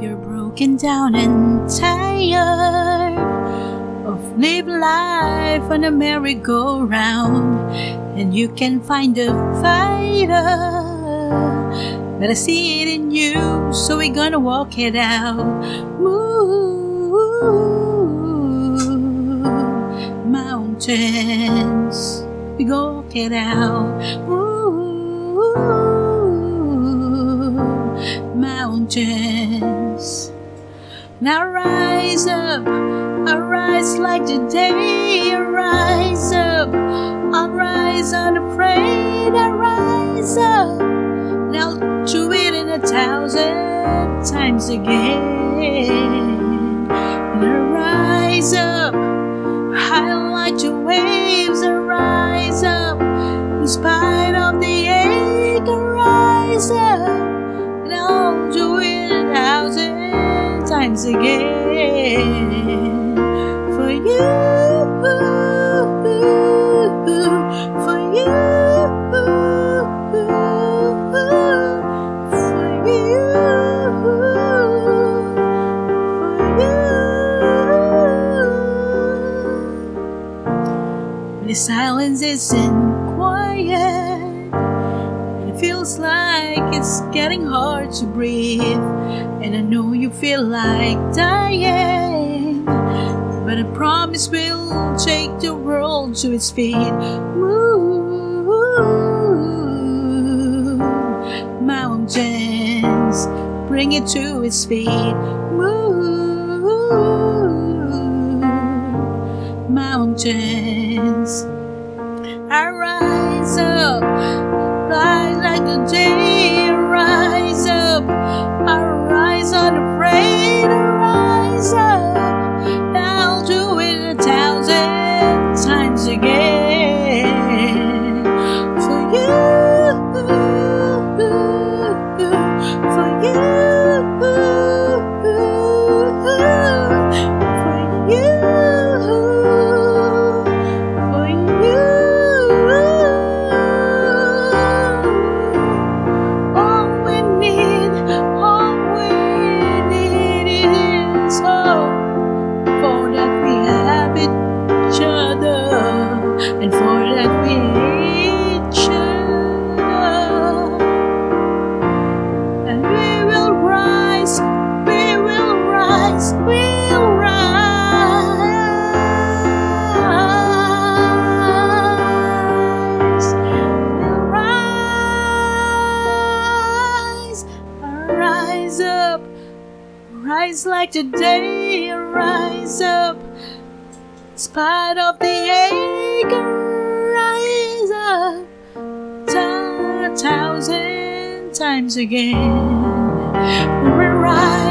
You're broken down and tired of living life on a merry-go-round, and you can find a fighter. But I see it in you, so we're gonna walk it out. Move mountains, we go it out. Move mountains. Now rise up, arise like the day, arise up, arise unafraid, arise up. I'll do it in a thousand times again. Thousand again for you, for you, for you, for you. The silence isn't quiet. Feels like it's getting hard to breathe. And I know you feel like dying. But I promise we'll take the world to its feet. Move mountains, bring it to its feet. Move mountains. Fly like the day. Arise up, arise unafraid. Arise up, rise like the day, rise up. Spite of the ache, rise up a thousand times again. Rise.